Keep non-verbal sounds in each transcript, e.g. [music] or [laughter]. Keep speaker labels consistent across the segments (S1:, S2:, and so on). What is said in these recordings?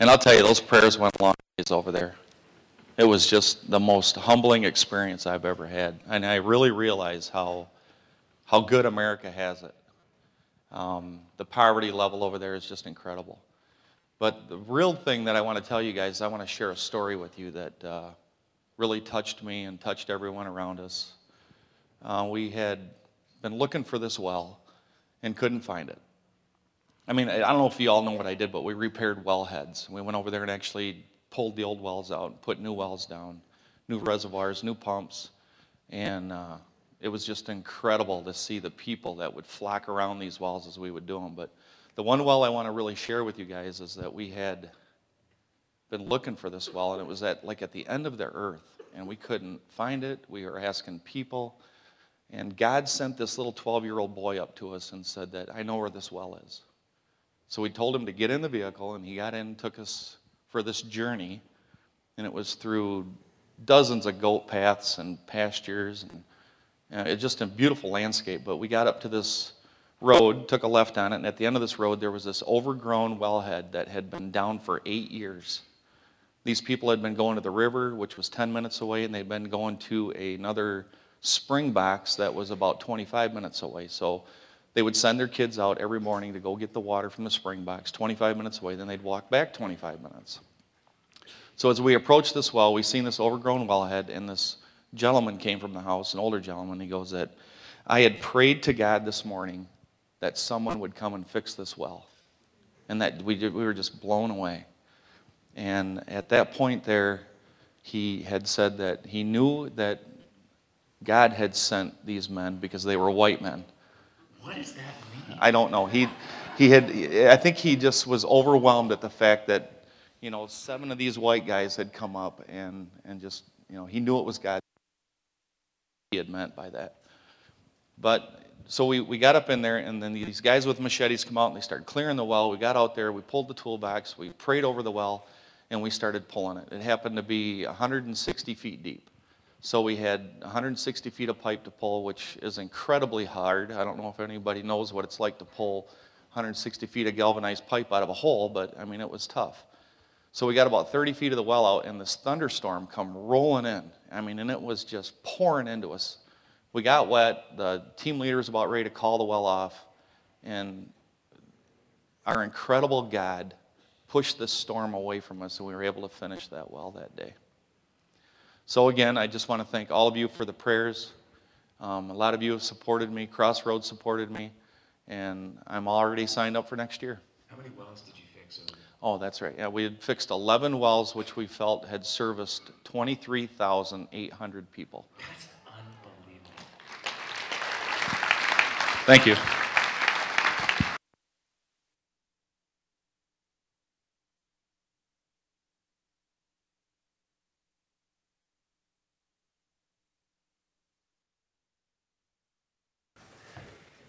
S1: And I'll tell you, those prayers went long ways over there. It was just the most humbling experience I've ever had. And I really realize how, how good America has it. Um, the poverty level over there is just incredible. But the real thing that I want to tell you guys, I want to share a story with you that uh, really touched me and touched everyone around us. Uh, we had been looking for this well and couldn't find it. I mean, I don't know if you all know what I did, but we repaired well heads. We went over there and actually pulled the old wells out, put new wells down, new reservoirs, new pumps, and uh, it was just incredible to see the people that would flock around these wells as we would do them. But the one well I want to really share with you guys is that we had been looking for this well, and it was at like at the end of the earth, and we couldn't find it. We were asking people, and God sent this little 12-year-old boy up to us and said that I know where this well is. So we told him to get in the vehicle, and he got in, and took us for this journey, and it was through dozens of goat paths and pastures, and uh, it's just a beautiful landscape. But we got up to this road, took a left on it, and at the end of this road, there was this overgrown wellhead that had been down for eight years. These people had been going to the river, which was 10 minutes away, and they'd been going to another spring box that was about 25 minutes away. So they would send their kids out every morning to go get the water from the spring box 25 minutes away, then they'd walk back 25 minutes. So as we approached this well, we seen this overgrown wellhead, and this gentleman came from the house, an older gentleman. He goes that I had prayed to God this morning that someone would come and fix this well, and that we, we were just blown away. And at that point there, he had said that he knew that God had sent these men because they were white men
S2: what does that mean?
S1: I don't know. He, he had, I think he just was overwhelmed at the fact that, you know, seven of these white guys had come up and, and just, you know, he knew it was God. He had meant by that. But so we, we got up in there, and then these guys with machetes come out and they started clearing the well. We got out there, we pulled the toolbox, we prayed over the well, and we started pulling it. It happened to be 160 feet deep. So we had 160 feet of pipe to pull, which is incredibly hard. I don't know if anybody knows what it's like to pull 160 feet of galvanized pipe out of a hole, but I mean, it was tough. So we got about 30 feet of the well out, and this thunderstorm come rolling in. I mean, and it was just pouring into us. We got wet. The team leader was about ready to call the well off, and our incredible God pushed this storm away from us, and we were able to finish that well that day. So, again, I just want to thank all of you for the prayers. Um, a lot of you have supported me, Crossroads supported me, and I'm already signed up for next year.
S2: How many wells did you fix over
S1: Oh, that's right. Yeah, we had fixed 11 wells, which we felt had serviced 23,800 people.
S2: That's unbelievable.
S1: Thank you.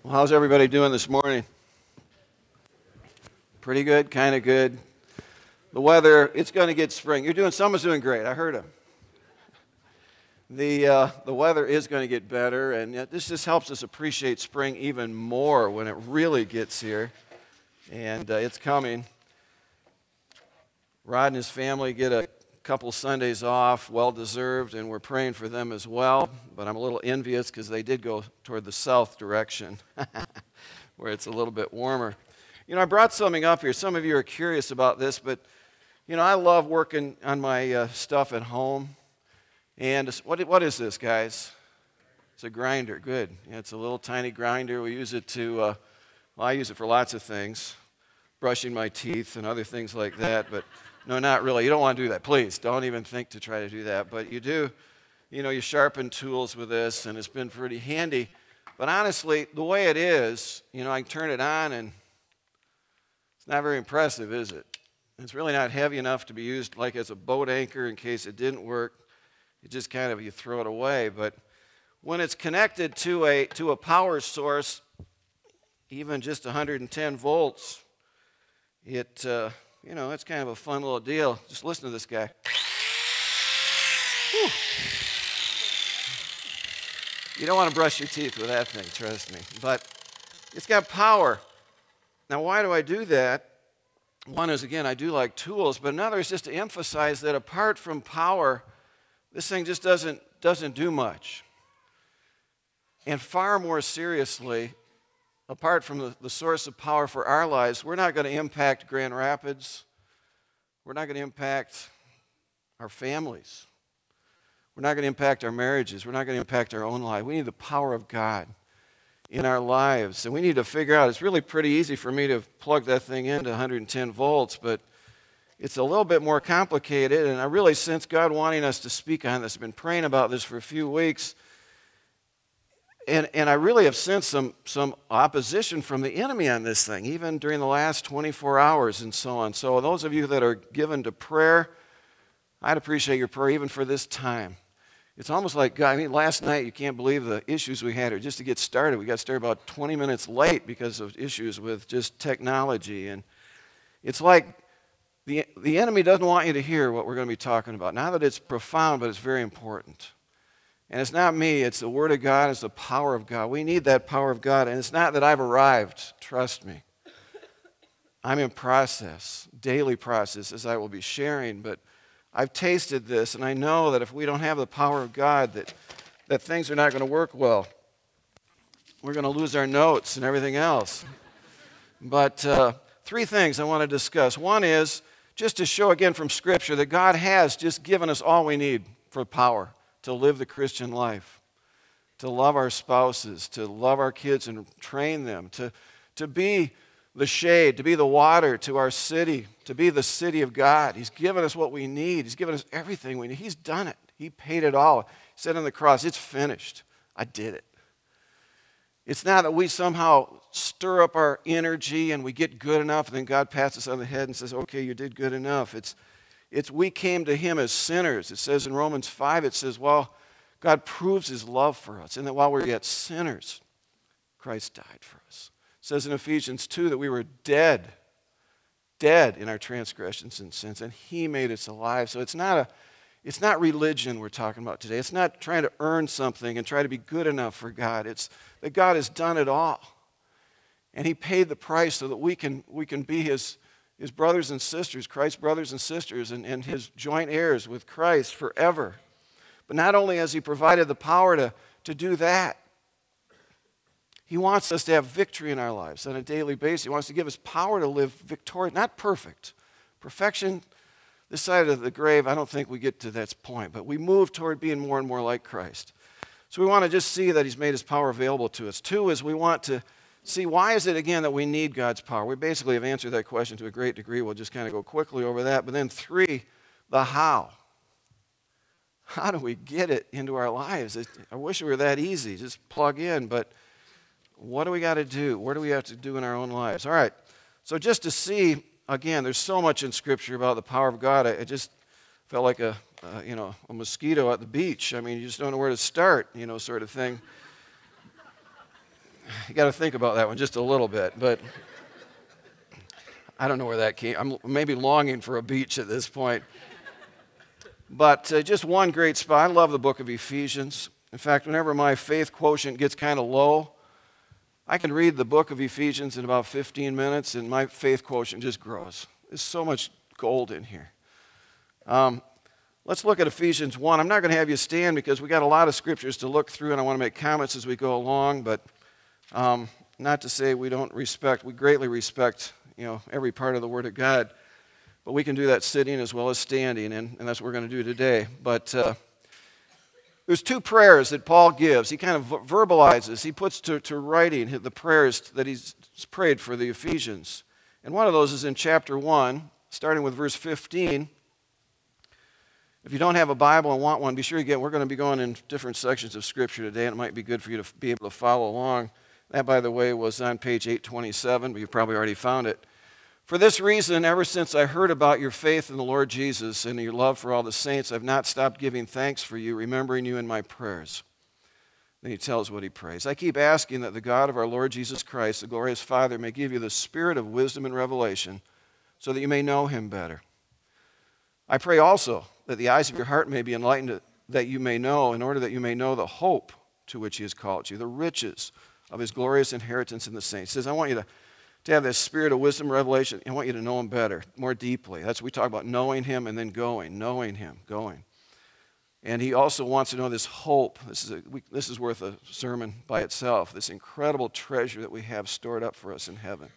S3: Well, how's everybody doing this morning? Pretty good, kind of good. The weather, it's going to get spring. You're doing, someone's doing great. I heard him. The, uh, the weather is going to get better, and this just helps us appreciate spring even more when it really gets here. And uh, it's coming. Rod and his family get a couple Sundays off, well deserved, and we're praying for them as well. But I'm a little envious because they did go toward the south direction, [laughs] where it's a little bit warmer. You know, I brought something up here. Some of you are curious about this, but you know, I love working on my uh, stuff at home. And what, what is this, guys? It's a grinder. Good. Yeah, it's a little tiny grinder. We use it to, uh, well, I use it for lots of things, brushing my teeth and other things like that. But no, not really. You don't want to do that. Please, don't even think to try to do that. But you do, you know, you sharpen tools with this, and it's been pretty handy. But honestly, the way it is, you know, I turn it on, and it's not very impressive, is it? It's really not heavy enough to be used like as a boat anchor in case it didn't work. You just kind of you throw it away. But when it's connected to a to a power source, even just 110 volts, it uh, you know, it's kind of a fun little deal. Just listen to this guy. Whew. You don't want to brush your teeth with that thing, trust me. But it's got power. Now, why do I do that? one is, again, I do like tools, but another is just to emphasize that apart from power, this thing just doesn't, doesn't do much. And far more seriously, apart from the, the source of power for our lives, we're not going to impact Grand Rapids. We're not going to impact our families. We're not going to impact our marriages. We're not going to impact our own life. We need the power of God in our lives. And we need to figure out it's really pretty easy for me to plug that thing into 110 volts, but it's a little bit more complicated. And I really sense God wanting us to speak on this. I've been praying about this for a few weeks. And, and I really have sensed some, some opposition from the enemy on this thing, even during the last 24 hours and so on. So, those of you that are given to prayer, I'd appreciate your prayer even for this time. It's almost like, God, I mean, last night, you can't believe the issues we had, or just to get started. We got started about 20 minutes late because of issues with just technology. And it's like the, the enemy doesn't want you to hear what we're going to be talking about. Now that it's profound, but it's very important. And it's not me, it's the Word of God, it's the power of God. We need that power of God. And it's not that I've arrived, trust me. I'm in process, daily process, as I will be sharing, but I've tasted this, and I know that if we don't have the power of God, that, that things are not going to work well. We're going to lose our notes and everything else. But uh, three things I want to discuss. One is just to show again from Scripture that God has just given us all we need for power to live the Christian life, to love our spouses, to love our kids and train them, to, to be the shade, to be the water to our city, to be the city of God. He's given us what we need. He's given us everything we need. He's done it. He paid it all. He said on the cross, It's finished. I did it. It's not that we somehow stir up our energy and we get good enough, and then God pats us on the head and says, Okay, you did good enough. It's, it's we came to Him as sinners. It says in Romans 5, it says, Well, God proves His love for us, and that while we're yet sinners, Christ died for us It says in Ephesians 2 that we were dead, dead in our transgressions and sins, and He made us alive. So it's not a it's not religion we're talking about today. It's not trying to earn something and try to be good enough for God. It's that God has done it all. And He paid the price so that we can, we can be His, his brothers and sisters, Christ's brothers and sisters, and, and His joint heirs with Christ forever. But not only has He provided the power to, to do that, he wants us to have victory in our lives on a daily basis. He wants to give us power to live victorious, not perfect. Perfection, this side of the grave, I don't think we get to that point, but we move toward being more and more like Christ. So we want to just see that He's made His power available to us. Two is we want to see why is it again that we need God's power? We basically have answered that question to a great degree. We'll just kind of go quickly over that. But then three, the how. How do we get it into our lives? I wish it were that easy. Just plug in, but what do we got to do? What do we have to do in our own lives? All right. So, just to see, again, there's so much in Scripture about the power of God. I, just felt like a, uh, you know, a mosquito at the beach. I mean, you just don't know where to start, you know, sort of thing. You got to think about that one just a little bit. But I don't know where that came. I'm maybe longing for a beach at this point. But uh, just one great spot. I love the book of Ephesians. In fact, whenever my faith quotient gets kind of low, I can read the book of Ephesians in about 15 minutes, and my faith quotient just grows. There's so much gold in here. Um, let's look at Ephesians 1. I'm not going to have you stand because we got a lot of scriptures to look through, and I want to make comments as we go along, but um, not to say we don't respect, we greatly respect you know, every part of the Word of God, but we can do that sitting as well as standing, and, and that's what we're going to do today. But uh, there's two prayers that Paul gives. He kind of verbalizes, he puts to, to writing the prayers that he's prayed for the Ephesians. And one of those is in chapter 1, starting with verse 15. If you don't have a Bible and want one, be sure you get. We're going to be going in different sections of Scripture today, and it might be good for you to be able to follow along. That, by the way, was on page 827, but you've probably already found it. For this reason, ever since I heard about your faith in the Lord Jesus and your love for all the saints, I've not stopped giving thanks for you, remembering you in my prayers. Then he tells what he prays. I keep asking that the God of our Lord Jesus Christ, the glorious Father, may give you the spirit of wisdom and revelation so that you may know him better. I pray also that the eyes of your heart may be enlightened, that you may know, in order that you may know the hope to which he has called you, the riches of his glorious inheritance in the saints. He says, I want you to to have this spirit of wisdom, revelation. I want you to know Him better, more deeply. That's what we talk about knowing Him and then going, knowing Him, going. And He also wants to know this hope. This is, a, we, this is worth a sermon by itself, this incredible treasure that we have stored up for us in heaven.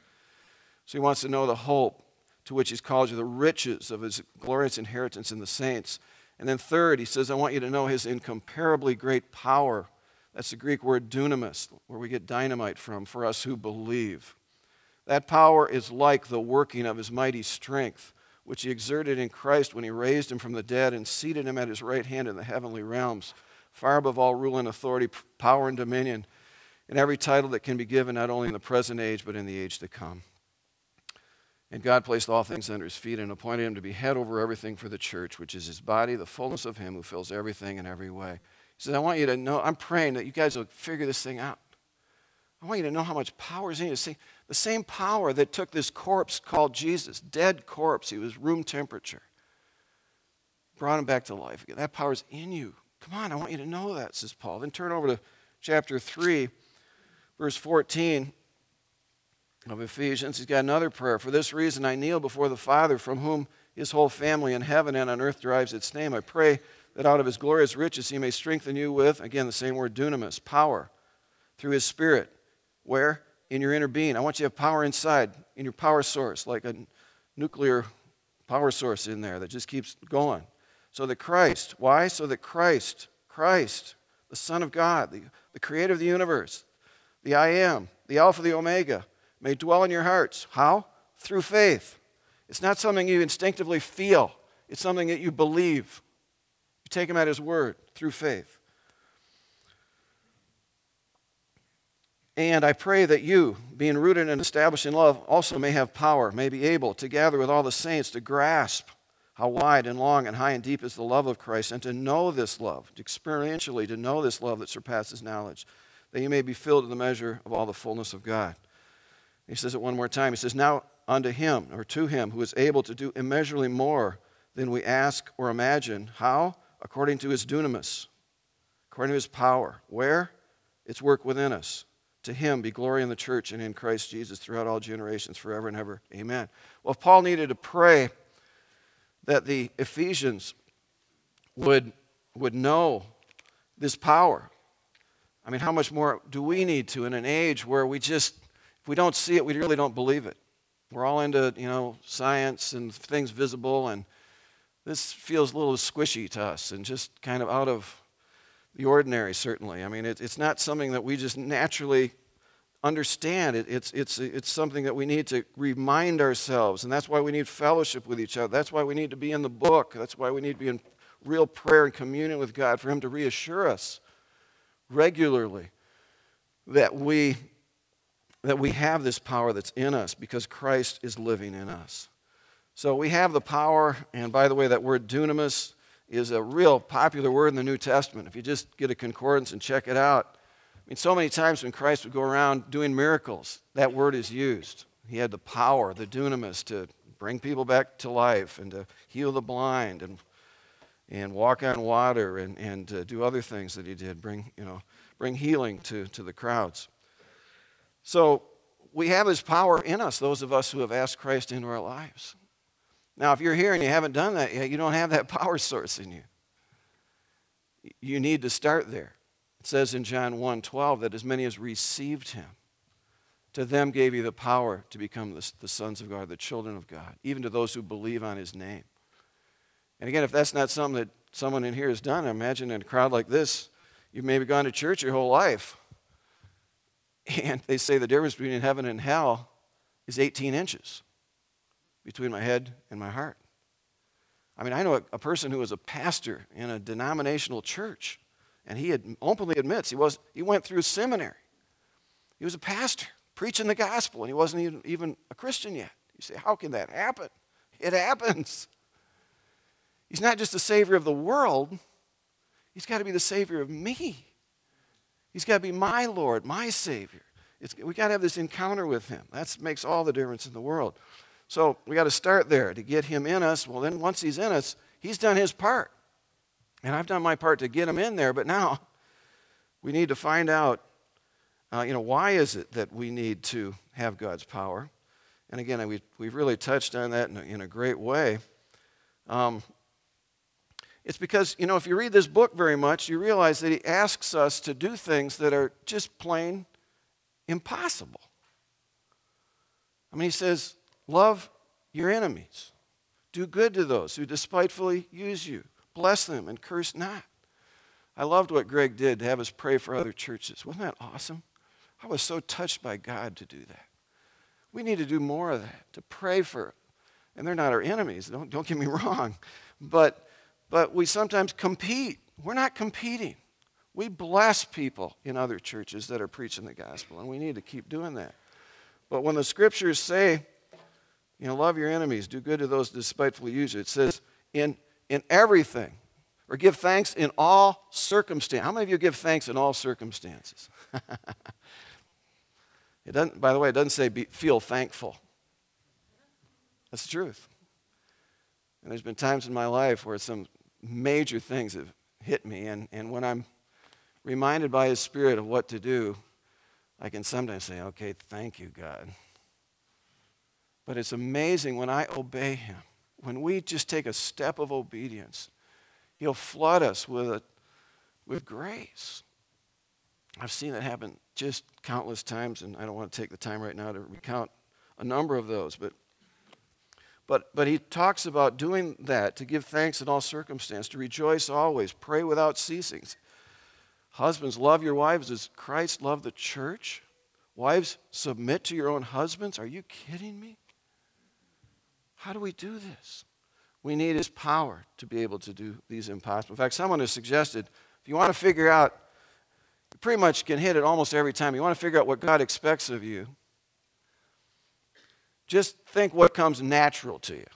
S3: So He wants to know the hope to which He's called you, the riches of His glorious inheritance in the saints. And then, third, He says, I want you to know His incomparably great power. That's the Greek word dunamis, where we get dynamite from, for us who believe. That power is like the working of his mighty strength, which he exerted in Christ when he raised him from the dead and seated him at his right hand in the heavenly realms, far above all rule and authority, power and dominion, and every title that can be given not only in the present age, but in the age to come. And God placed all things under his feet and appointed him to be head over everything for the church, which is his body, the fullness of him who fills everything in every way. He says, I want you to know, I'm praying that you guys will figure this thing out. I want you to know how much power is in you. See, the same power that took this corpse called Jesus, dead corpse, he was room temperature, brought him back to life again. That power is in you. Come on, I want you to know that, says Paul. Then turn over to chapter 3, verse 14 of Ephesians. He's got another prayer. For this reason, I kneel before the Father, from whom his whole family in heaven and on earth derives its name. I pray that out of his glorious riches he may strengthen you with, again, the same word, dunamis, power, through his Spirit where? In your inner being. I want you to have power inside, in your power source, like a nuclear power source in there that just keeps going. So that Christ, why? So that Christ, Christ, the Son of God, the, the creator of the universe, the I am, the Alpha, the Omega, may dwell in your hearts. How? Through faith. It's not something you instinctively feel, it's something that you believe. You take him at his word through faith. And I pray that you, being rooted and established in love, also may have power, may be able, to gather with all the saints, to grasp how wide and long and high and deep is the love of Christ, and to know this love, experientially to know this love that surpasses knowledge, that you may be filled to the measure of all the fullness of God. He says it one more time. He says, Now unto him, or to him, who is able to do immeasurably more than we ask or imagine. How? According to his dunamis, according to his power. Where? It's work within us. To him be glory in the church and in Christ Jesus throughout all generations, forever and ever. Amen. Well, if Paul needed to pray that the Ephesians would, would know this power. I mean, how much more do we need to in an age where we just, if we don't see it, we really don't believe it? We're all into, you know, science and things visible, and this feels a little squishy to us and just kind of out of the ordinary, certainly. I mean, it, it's not something that we just naturally understand. It, it's, it's, it's something that we need to remind ourselves, and that's why we need fellowship with each other. That's why we need to be in the book. That's why we need to be in real prayer and communion with God for Him to reassure us regularly that we, that we have this power that's in us because Christ is living in us. So we have the power, and by the way, that word dunamis is a real popular word in the New Testament. If you just get a concordance and check it out, I mean, so many times when Christ would go around doing miracles, that word is used. He had the power, the dunamis, to bring people back to life and to heal the blind and, and walk on water and, and uh, do other things that he did, bring, you know, bring healing to, to the crowds. So we have his power in us, those of us who have asked Christ into our lives. Now, if you're here and you haven't done that yet, you don't have that [laughs] power source in you. You need to start there. It says in John 1 12 that as many as received him, to them gave he the power to become the, the sons of God, the children of God, even to those who believe on his name. And again, if that's not something that someone in here has done, imagine in a crowd like this, you've maybe gone to church your whole life. [laughs] And they say the difference between heaven and hell is 18 inches between my head and my heart. I mean, I know a, a person who was a pastor in a denominational church, and he had openly admits he, was, he went through seminary. He was a pastor preaching the gospel, and he wasn't even, even a Christian yet. You say, how can that happen? [laughs] It happens. He's not just the Savior of the world, He's got to be the Savior of me. He's got to be my Lord, my Savior. It's, we got to have this encounter with Him. That makes all the difference in the world. So we got to start there to get him in us. Well, then once he's in us, he's done his part. And I've done my part to get him in there, but now [laughs] we need to find out, uh, you know, why is it that we need to have God's power? And again, we, we've really touched on that in a, in a great way. Um, it's because, you know, if you read this book very much, you realize that he asks us to do things that are just plain impossible. I mean, he says, Love your enemies, do good to those who despitefully use you, bless them and curse not. I loved what Greg did to have us pray for other churches. Wasn't that awesome? I was so touched by God to do that. We need to do more of that, to pray for, and they're not our enemies, don't, don't get me [laughs] wrong, but, but we sometimes compete. We're not competing. We bless people in other churches that are preaching the gospel, and we need to keep doing that. But when the scriptures say, you know, love your enemies, do good to those despitefully use you, it says, in, in everything, or give thanks in all circumstances. How many of you give thanks in all circumstances? [laughs] it doesn't, by the way, it doesn't say be, feel thankful. That's the truth. And there's been times in my life where some major things have hit me, and, and when I'm reminded by His Spirit of what to do, I can sometimes say, okay, thank you, God. But it's amazing when I obey Him, when we just take a step of obedience, He'll flood us with, a, with grace. I've seen it happen just countless times, and I don't want to take the time right now to recount a number of those, but but, but he talks about doing that to give thanks in all circumstances, to rejoice always, pray without ceasing. Husbands, love your wives as Christ loved the church. Wives, submit to your own husbands. Are you kidding me? How do we do this? We need his power to be able to do these impossible. In fact, someone has suggested if you want to figure out, you pretty much can hit it almost every time. You want to figure out what God expects of you, just think what comes natural to you.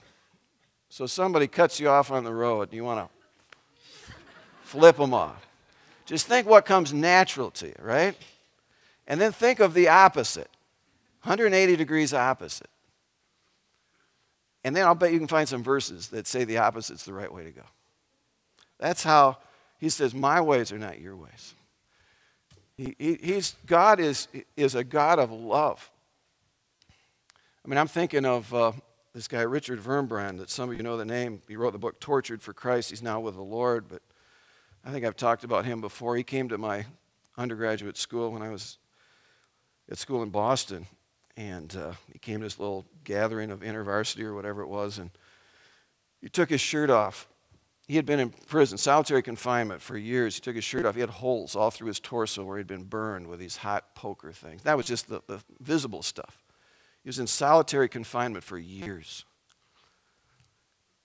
S3: So somebody cuts you off on the road and you want to flip them off. Just think what comes natural to you, right? And then think of the opposite 180 degrees opposite. And then I'll bet you can find some verses that say the opposite's the right way to go. That's how he says, My ways are not your ways. He, he, he's, God is, is a God of love. I mean, I'm thinking of uh, this guy, Richard Wurmbrand, that some of you know the name. He wrote the book Tortured for Christ. He's now with the Lord, but I think I've talked about him before. He came to my undergraduate school when I was at school in Boston, and uh, he came to this little gathering of intervarsity or whatever it was, and he took his shirt off. He had been in prison, solitary confinement for years. He took his shirt off. He had holes all through his torso where he'd been burned with these hot poker things. That was just the, the visible stuff. He was in solitary confinement for years.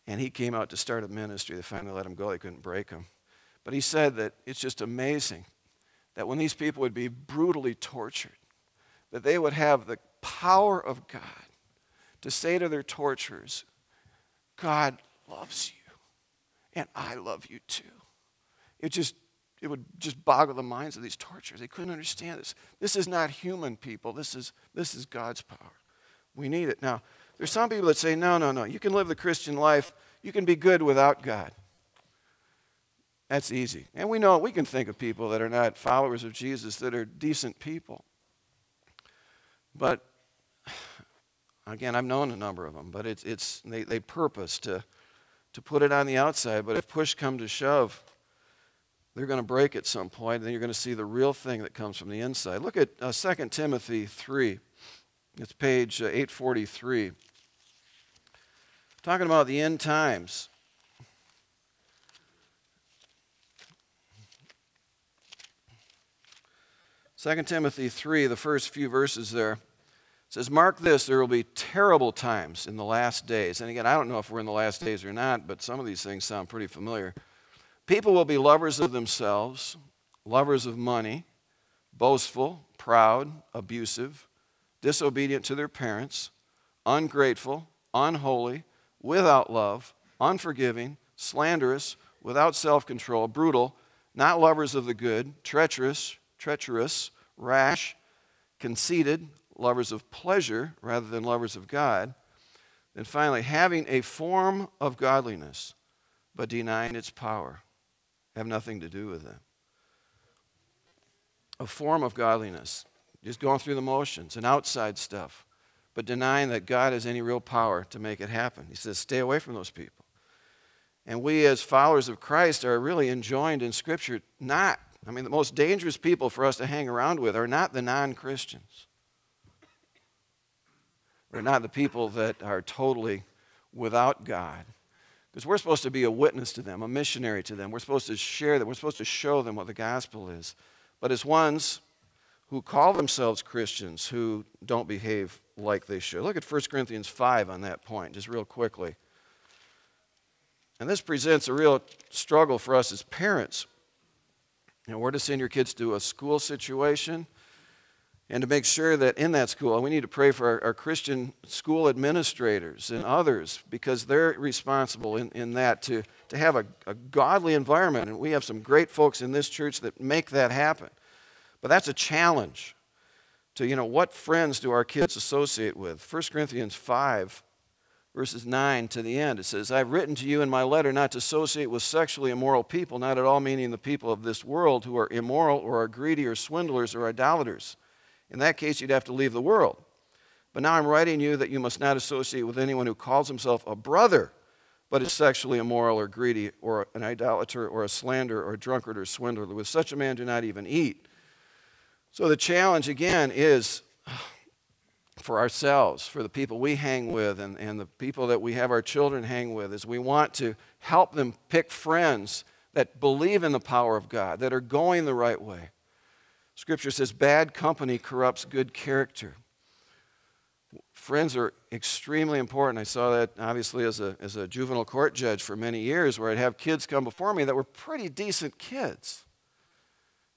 S3: And he came out to start a ministry. They finally let him go, they couldn't break him. But he said that it's just amazing that when these people would be brutally tortured, that they would have the power of God to say to their torturers, God loves you, and I love you too. It just it would just boggle the minds of these torturers. They couldn't understand this. This is not human people. This is this is God's power. We need it. Now, there's some people that say, no, no, no. You can live the Christian life. You can be good without God. That's easy. And we know we can think of people that are not followers of Jesus that are decent people. But [sighs] again, I've known a number of them, but it's, it's they, they purpose to, to put it on the outside. But if push come to shove, they're going to break at some point, and then you're going to see the real thing that comes from the inside. Look at uh, 2 Timothy 3. It's page uh, 843. Talking about the end times. Second Timothy 3, the first few verses there, says, Mark this, there will be terrible times in the last days. And again, I don't know if we're in the last days or not, but some of these things sound pretty familiar. People will be lovers of themselves, lovers of money, boastful, proud, abusive disobedient to their parents, ungrateful, unholy, without love, unforgiving, slanderous, without self control, brutal, not lovers of the good, treacherous, treacherous, rash, conceited, lovers of pleasure rather than lovers of God. And finally, having a form of godliness, but denying its power, have nothing to do with them. A form of godliness just going through the motions and outside stuff, but denying that God has any real power to make it happen. He says, stay away from those people. And we, as followers of Christ, are really enjoined in Scripture not, I mean, the most dangerous people for us to hang around with are not the non Christians. They're not the people that are totally without God. Because we're supposed to be a witness to them, a missionary to them. We're supposed to share them, we're supposed to show them what the gospel is. But as ones who call themselves Christians who don't behave like they should. Look at 1 Corinthians 5 on that point, just real quickly. And this presents a real struggle for us as parents. You know, where to send your kids to a school situation and to make sure that in that school, we need to pray for our, our Christian school administrators and others because they're responsible in, in that to, to have a, a godly environment. And we have some great folks in this church that make that happen. But that's a challenge to, you know, what friends do our kids associate with? 1 Corinthians 5 verses 9 to the end. It says, I've written to you in my letter not to associate with sexually immoral people, not at all meaning the people of this world who are immoral or are greedy or swindlers or idolaters. In that case, you'd have to leave the world. But now I'm writing you that you must not associate with anyone who calls himself a brother, but is sexually immoral or greedy or an idolater or a slanderer or a drunkard or a swindler. With such a man, do not even eat. So the challenge again is for ourselves, for the people we hang with, and, and the people that we have our children hang with, is we want to help them pick friends that believe in the power of God, that are going the right way. Scripture says, bad company corrupts good character. Friends are extremely important. I saw that obviously as a, as a juvenile court judge for many years, where I'd have kids come before me that were pretty decent kids.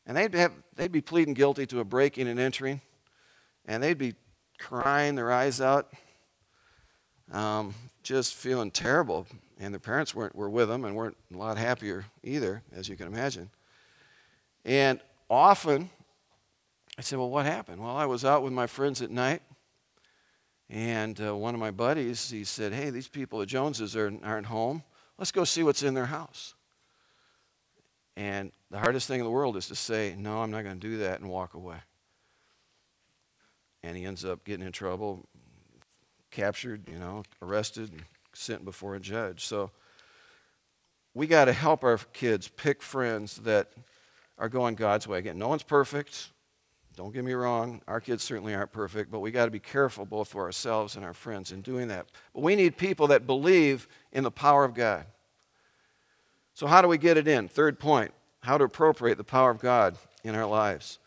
S3: And they'd, have, they'd be pleading guilty to a breaking and entering, and they'd be crying their eyes out, um, just feeling terrible. And their parents weren't, were with them and weren't a lot happier either, as you can imagine. And often, I said, Well, what happened? Well, I was out with my friends at night, and uh, one of my buddies, he said, Hey, these people, the Joneses, are, aren't home. Let's go see what's in their house. And the hardest thing in the world is to say, No, I'm not going to do that, and walk away and he ends up getting in trouble, captured, you know, arrested, and sent before a judge. So we got to help our kids pick friends that are going God's way. Again, no one's perfect. Don't get me wrong, our kids certainly aren't perfect, but we got to be careful both for ourselves and our friends in doing that. But we need people that believe in the power of God. So, how do we get it in? Third point how to appropriate the power of God in our lives.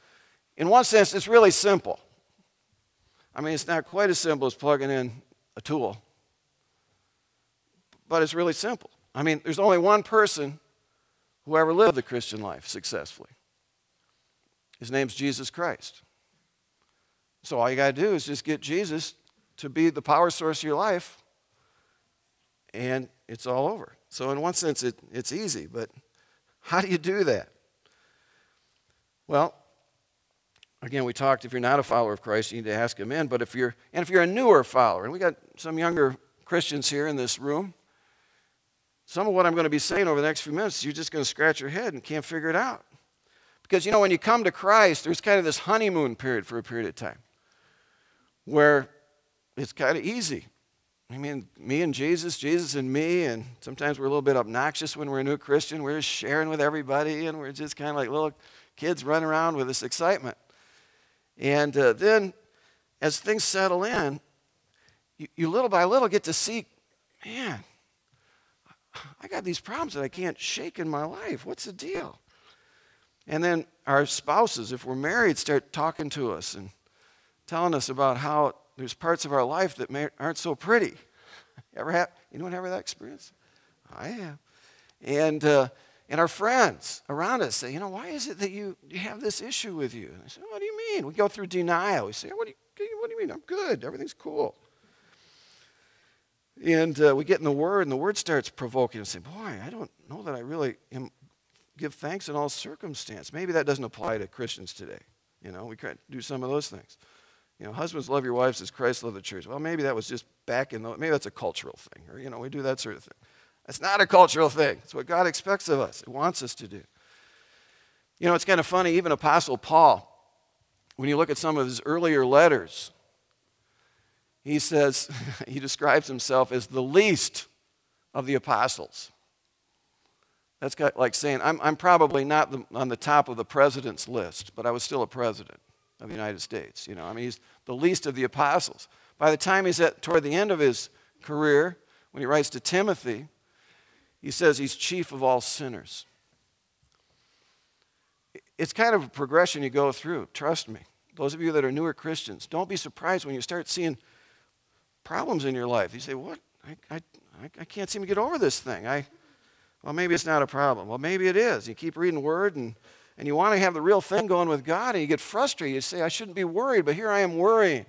S3: In one sense, it's really simple. I mean, it's not quite as simple as plugging in a tool, but it's really simple. I mean, there's only one person who ever lived the Christian life successfully. His name's Jesus Christ. So all you got to do is just get Jesus to be the power source of your life, and it's all over. So, in one sense, it, it's easy, but how do you do that? Well, Again, we talked if you're not a follower of Christ, you need to ask him in. But if you're, and if you're a newer follower, and we got some younger Christians here in this room, some of what I'm going to be saying over the next few minutes, you're just going to scratch your head and can't figure it out. Because, you know, when you come to Christ, there's kind of this honeymoon period for a period of time where it's kind of easy. I mean, me and Jesus, Jesus and me, and sometimes we're a little bit obnoxious when we're a new Christian. We're just sharing with everybody, and we're just kind of like little kids running around with this excitement. And uh, then as things settle in, you, you little by little get to see, man, I got these problems that I can't shake in my life. What's the deal? And then our spouses, if we're married, start talking to us and telling us about how there's parts of our life that may, aren't so pretty. [laughs] Ever have? Anyone ever that experience? I have. And uh, and our friends around us say, you know, why is it that you, you have this issue with you? And I say, what do you mean? We go through denial. We say, what do you, what do you mean? I'm good. Everything's cool. And uh, we get in the Word, and the Word starts provoking us. Say, boy, I don't know that I really am, give thanks in all circumstance. Maybe that doesn't apply to Christians today. You know, we can't do some of those things. You know, husbands love your wives as Christ loved the church. Well, maybe that was just back in the, maybe that's a cultural thing, or you know, we do that sort of thing. That's not a cultural thing. It's what God expects of us, He wants us to do. You know, it's kind of funny, even Apostle Paul, when you look at some of his earlier letters, he says, [laughs] he describes himself as the least of the apostles. That's got, like saying, I'm, I'm probably not the, on the top of the president's list, but I was still a president of the United States. You know, I mean, he's the least of the apostles. By the time he's at toward the end of his career, when he writes to Timothy, he says he's chief of all sinners. It's kind of a progression you go through, trust me. Those of you that are newer Christians, don't be surprised when you start seeing problems in your life. You say, What? I, I, I can't seem to get over this thing. I, well, maybe it's not a problem. Well, maybe it is. You keep reading Word and, and you want to have the real thing going with God and you get frustrated. You say, I shouldn't be worried, but here I am worrying.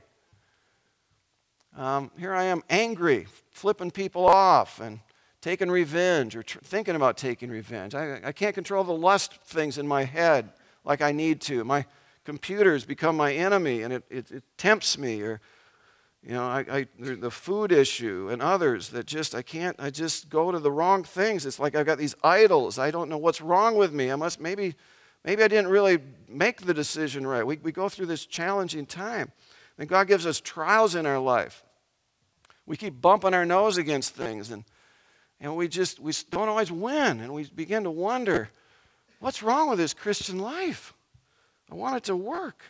S3: Um, here I am angry, flipping people off and taking revenge or tr- thinking about taking revenge. I, I can't control the lust things in my head like I need to. My computers become my enemy and it, it, it tempts me or you know I, I, the food issue and others that just i can't i just go to the wrong things. It's like i've got these idols. I don't know what's wrong with me. I must maybe maybe i didn't really make the decision right. We, we go through this challenging time. And god gives us trials in our life. We keep bumping our nose against things and and we just we don't always win. And we begin to wonder what's wrong with this christian life? I want it to work.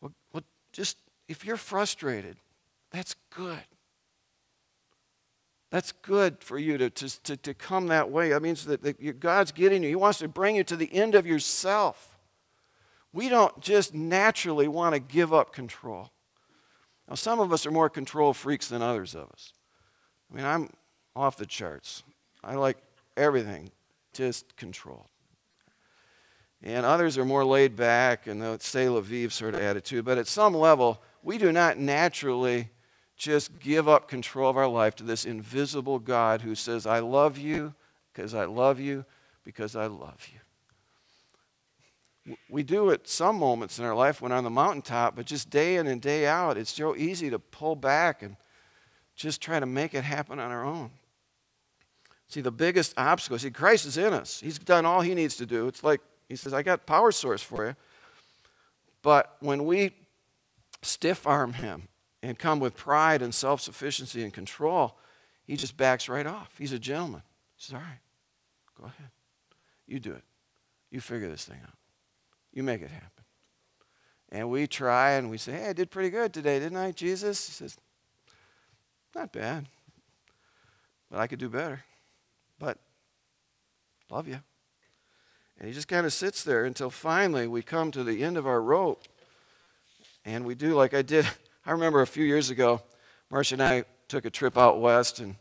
S3: Well, well, just if you're frustrated, that's good. That's good for you to, to, to, to come that way. That means that, that God's getting you. He wants to bring you to the end of yourself. We don't just naturally want to give up control. Now, some of us are more control freaks than others of us. I mean, I'm off the charts. I like everything just controlled. And others are more laid back and the c'est la vie sort of attitude. But at some level, we do not naturally just give up control of our life to this invisible God who says, I love you because I love you because I love you. We do at some moments in our life when on the mountaintop, but just day in and day out, it's so easy to pull back and just try to make it happen on our own. See, the biggest obstacle, see, Christ is in us. He's done all he needs to do. It's like he says, I got power source for you. But when we stiff arm him and come with pride and self sufficiency and control, he just backs right off. He's a gentleman. He says, All right, go ahead. You do it. You figure this thing out. You make it happen. And we try and we say, Hey, I did pretty good today, didn't I, Jesus? He says, Not bad. But I could do better. But love you. And he just kind of sits there until finally we come to the end of our rope. And we do like I did. [laughs] I remember a few years ago, Marcia and I took a trip out west, and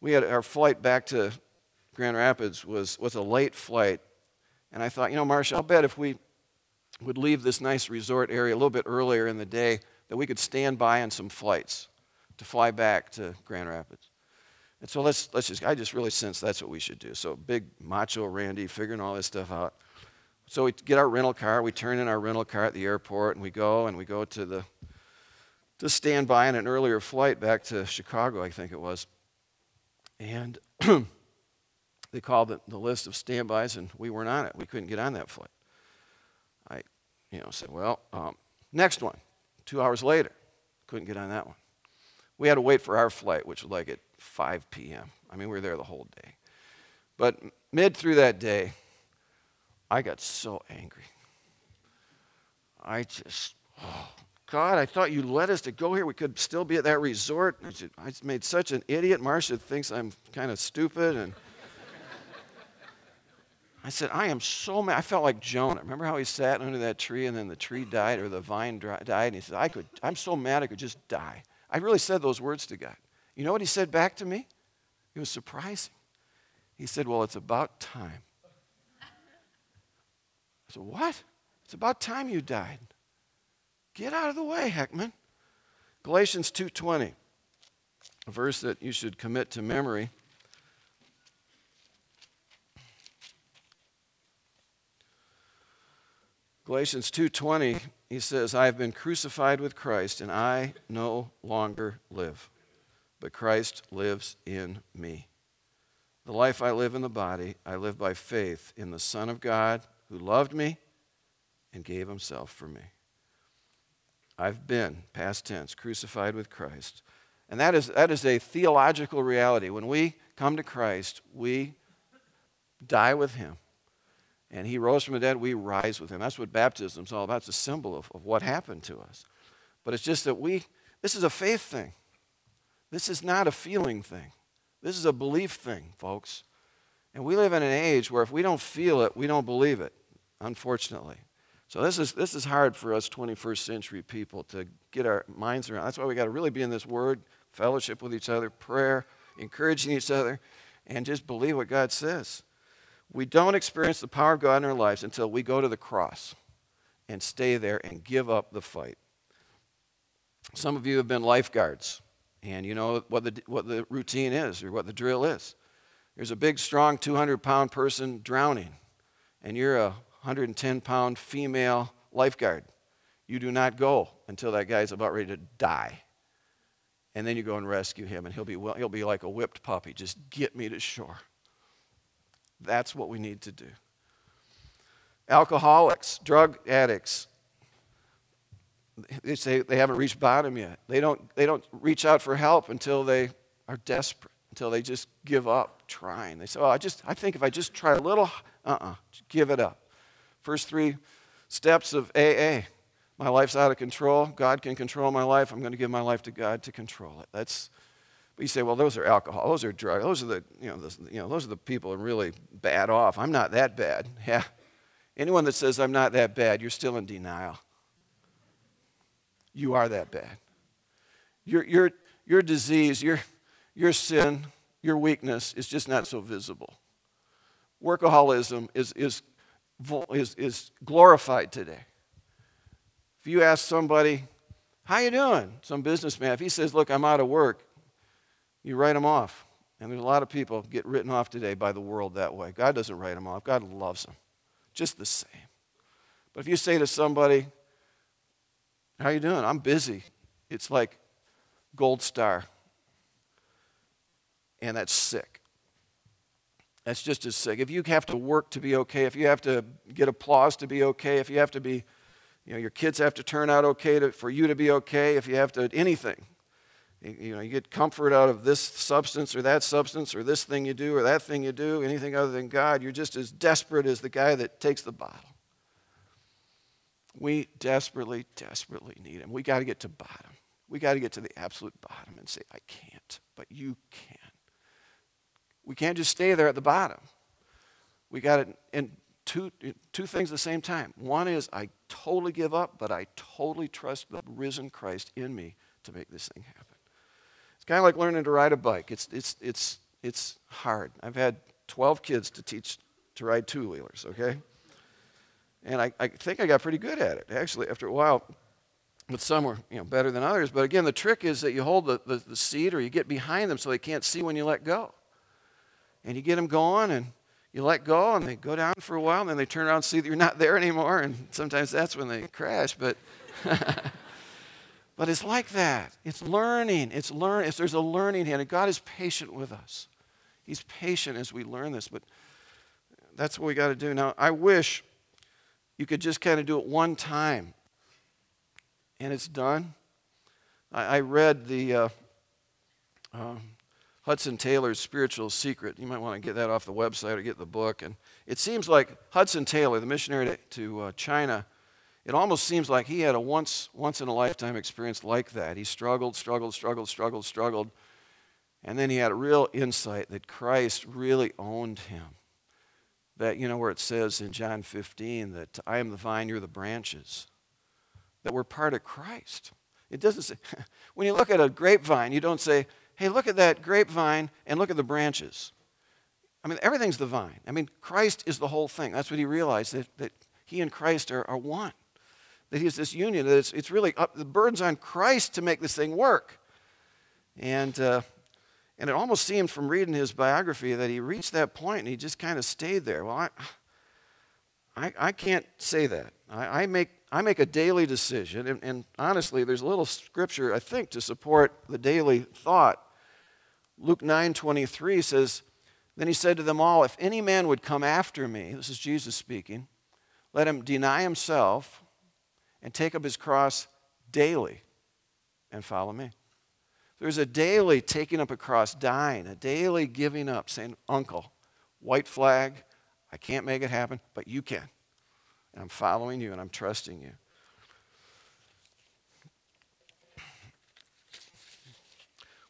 S3: we had our flight back to Grand Rapids was, was a late flight. And I thought, you know, Marcia, I'll bet if we would leave this nice resort area a little bit earlier in the day, that we could stand by on some flights to fly back to Grand Rapids. And so let's, let's just, I just really sense that's what we should do. So big macho Randy figuring all this stuff out. So we get our rental car, we turn in our rental car at the airport, and we go and we go to the, to stand by on an earlier flight back to Chicago, I think it was. And [clears throat] they called the, the list of standbys, and we weren't on it. We couldn't get on that flight. I, you know, said, well, um, next one. Two hours later, couldn't get on that one. We had to wait for our flight, which was like at 5 p.m. I mean, we were there the whole day. But mid through that day, I got so angry. I just, oh, God, I thought you led us to go here. We could still be at that resort. I made such an idiot. Marcia thinks I'm kind of stupid. And I said, I am so mad. I felt like Jonah. Remember how he sat under that tree and then the tree died or the vine died? And he said, I could, I'm so mad I could just die. I really said those words to God. You know what he said back to me? It was surprising. He said, Well, it's about time. Said, What? It's about time you died. Get out of the way, Hekman. Galatians 2:20, a verse that you should commit to memory. Galatians 2:20, he says, "I have been crucified with Christ, and I no longer live." but Christ lives in me. The life I live in the body, I live by faith in the Son of God who loved me and gave himself for me. I've been, past tense, crucified with Christ. And that is, that is a theological reality. When we come to Christ, we die with him. And he rose from the dead, we rise with him. That's what baptism is all about. It's a symbol of, of what happened to us. But it's just that we, this is a faith thing. This is not a feeling thing. This is a belief thing, folks. And we live in an age where if we don't feel it, we don't believe it, unfortunately. So this is, this is hard for us 21st century people to get our minds around. That's why we got to really be in this word, fellowship with each other, prayer, encouraging each other, and just believe what God says. We don't experience the power of God in our lives until we go to the cross and stay there and give up the fight. Some of you have been lifeguards, and you know what the, what the routine is or what the drill is. There's a big, strong 200 pound person drowning, and you're a 110 pound female lifeguard. You do not go until that guy's about ready to die. And then you go and rescue him, and he'll be, he'll be like a whipped puppy. Just get me to shore. That's what we need to do. Alcoholics, drug addicts, they say they haven't reached bottom yet. They don't, they don't reach out for help until they are desperate, until they just give up trying. They say, Oh, I, just, I think if I just try a little, uh uh-uh, uh, give it up. First three steps of AA. My life's out of control. God can control my life. I'm going to give my life to God to control it. That's, but you say, well, those are alcohol, those are drugs, those are the, you know, the, you know, those are the people who are really bad off. I'm not that bad. [laughs] Yeah. Anyone that says I'm not that bad, you're still in denial. You are that bad. Your, your, your disease, your, your sin, your weakness is just not so visible. Workaholism is, is, is, is glorified today. If you ask somebody, how you doing? Some businessman, if he says, look, I'm out of work, you write him off. And there's a lot of people get written off today by the world that way. God doesn't write them off. God loves them just the same. But if you say to somebody, how you doing? I'm busy. It's like gold star. And that's sick. That's just as sick. If you have to work to be okay, if you have to get applause to be okay, if you have to be, you know, your kids have to turn out okay to, for you to be okay, if you have to, anything, you know, you get comfort out of this substance or that substance or this thing you do or that thing you do, anything other than God, you're just as desperate as the guy that takes the bottle. We desperately, desperately need Him. We got to get to bottom. We got to get to the absolute bottom and say, I can't, but you can. We can't just stay there at the bottom. We got to, and two, two things at the same time. One is I totally give up, but I totally trust the risen Christ in me to make this thing happen It's kind of like learning to ride a bike. It's, it's, it's, it's hard. I've had 12 kids to teach to ride two wheelers, okay? And I, I think I got pretty good at it, actually, after a while. But some were you know, better than others. But again, the trick is that you hold the, the, the seat or you get behind them so they can't see when you let go. And you get them going and you let go and they go down for a while and then they turn around and see that you're not there anymore. And sometimes that's when they crash. But [laughs] But it's like that. It's learning. It's learn. It's, there's a learning hand, and God is patient with us. He's patient as we learn this, but that's what we got to do. Now, I wish you could just kind of do it one time, and it's done. I, I read the uh, um, Hudson Taylor's Spiritual Secret. You might want to get that off the website or get the book. And it seems like Hudson Taylor, the missionary to, uh, China, it almost seems like he had a once, once in a lifetime experience like that. He struggled, struggled, struggled, struggled, struggled. And then he had a real insight that Christ really owned him. That, you know, where it says in John 15 that I am the vine, you're the branches. That we're part of Christ. It doesn't say, [laughs] when you look at a grapevine, you don't say, hey, look at that grapevine and look at the branches. I mean, everything's the vine. I mean, Christ is the whole thing. That's what he realized, that, that he and Christ are, are one that he's this union, that it's, it's really up, the burden's on Christ to make this thing work. And, uh, and it almost seemed from reading his biography that he reached that point and he just kind of stayed there. Well, I, I, I can't say that. I, I, make, I make a daily decision, and, and honestly, there's a little scripture, I think, to support the daily thought. Luke 9 23 says, Then he said to them all, If any man would come after me, this is Jesus speaking, let him deny himself and take up his cross daily and follow me. There's a daily taking up a cross, dying, a daily giving up, saying, Uncle, white flag, I can't make it happen, but you can. And I'm following you and I'm trusting you.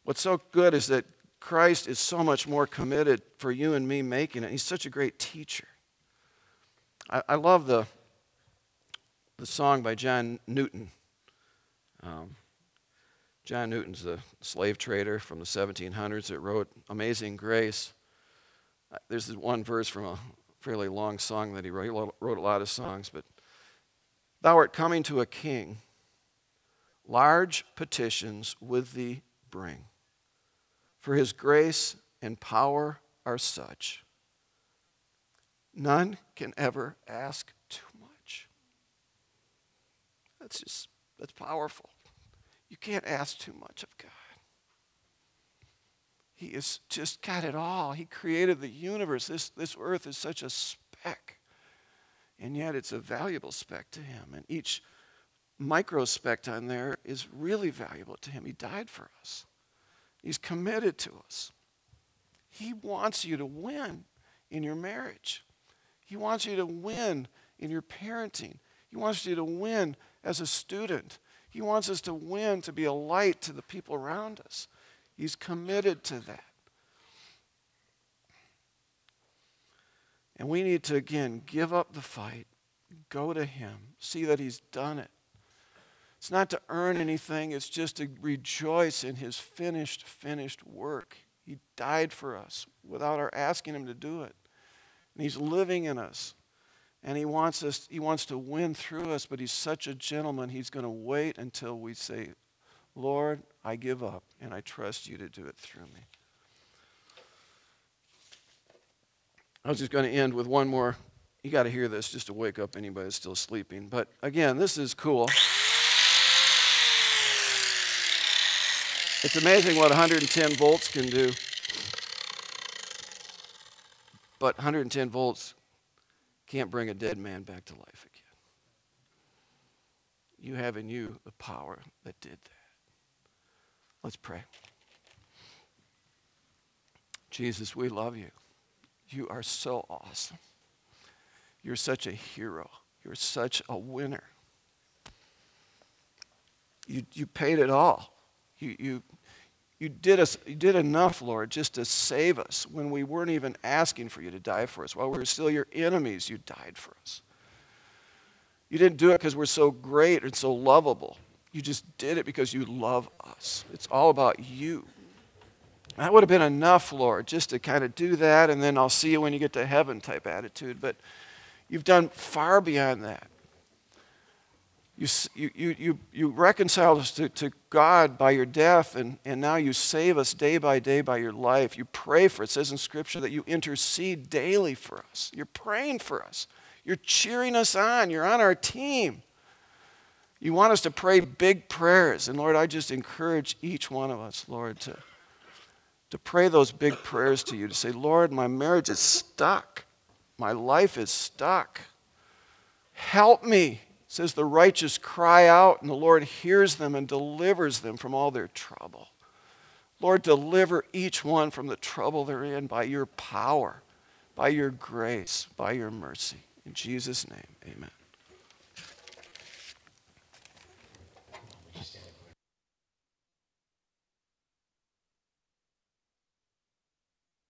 S3: What's so good is that Christ is so much more committed for you and me making it. He's such a great teacher. I, I love the, the song by John Newton. Um, John Newton's the slave trader from the 1700s that wrote Amazing Grace. Uh, There's this one verse from a fairly long song that he wrote. He wrote a lot of songs, but Thou art coming to a king, large petitions with thee bring. For his grace and power are such, none can ever ask too much. That's just, that's powerful. You can't ask too much of God. He has just got it all. He created the universe. This, this earth is such a speck, and yet it's a valuable speck to Him. And each micro speck on there is really valuable to Him. He died for us, He's committed to us. He wants you to win in your marriage, He wants you to win in your parenting, He wants you to win as a student. He wants us to win, to be a light to the people around us. He's committed to that. And we need to, again, give up the fight, go to Him, see that He's done it. It's not to earn anything, it's just to rejoice in His finished, finished work. He died for us without our asking Him to do it. And He's living in us. And He wants us, He wants to win through us, but He's such a gentleman, He's going to wait until we say, Lord, I give up and I trust you to do it through me. I was just going to end with one more. You got to hear this just to wake up anybody that's still sleeping. But again, this is cool. It's amazing what 110 volts can do. But 110 volts can't bring a dead man back to life again. You have in you the power that did that. Let's pray. Jesus, we love you. You are so awesome. You're such a hero. You're such a winner. You, you paid it all. You, you, you, did us, you did enough, Lord, just to save us when we weren't even asking for you to die for us. While we were still your enemies, you died for us. You didn't do it because we're so great and so lovable. You just did it because you love us. It's all about you. That would have been enough, Lord, just to kind of do that, and then I'll see you when you get to heaven type attitude. But you've done far beyond that. You, you, you, you reconciled us to, to God by your death, and, and now you save us day by day by your life. You pray for us. It says in Scripture that you intercede daily for us. You're praying for us. You're cheering us on. You're on our team. You want us to pray big prayers. And Lord, I just encourage each one of us, Lord, to, to pray those big prayers to you, to say, Lord, my marriage is stuck. My life is stuck. Help me says the righteous cry out and the Lord hears them and delivers them from all their trouble. Lord, deliver each one from the trouble they're in by your power, by your grace, by your mercy. In Jesus' name, amen.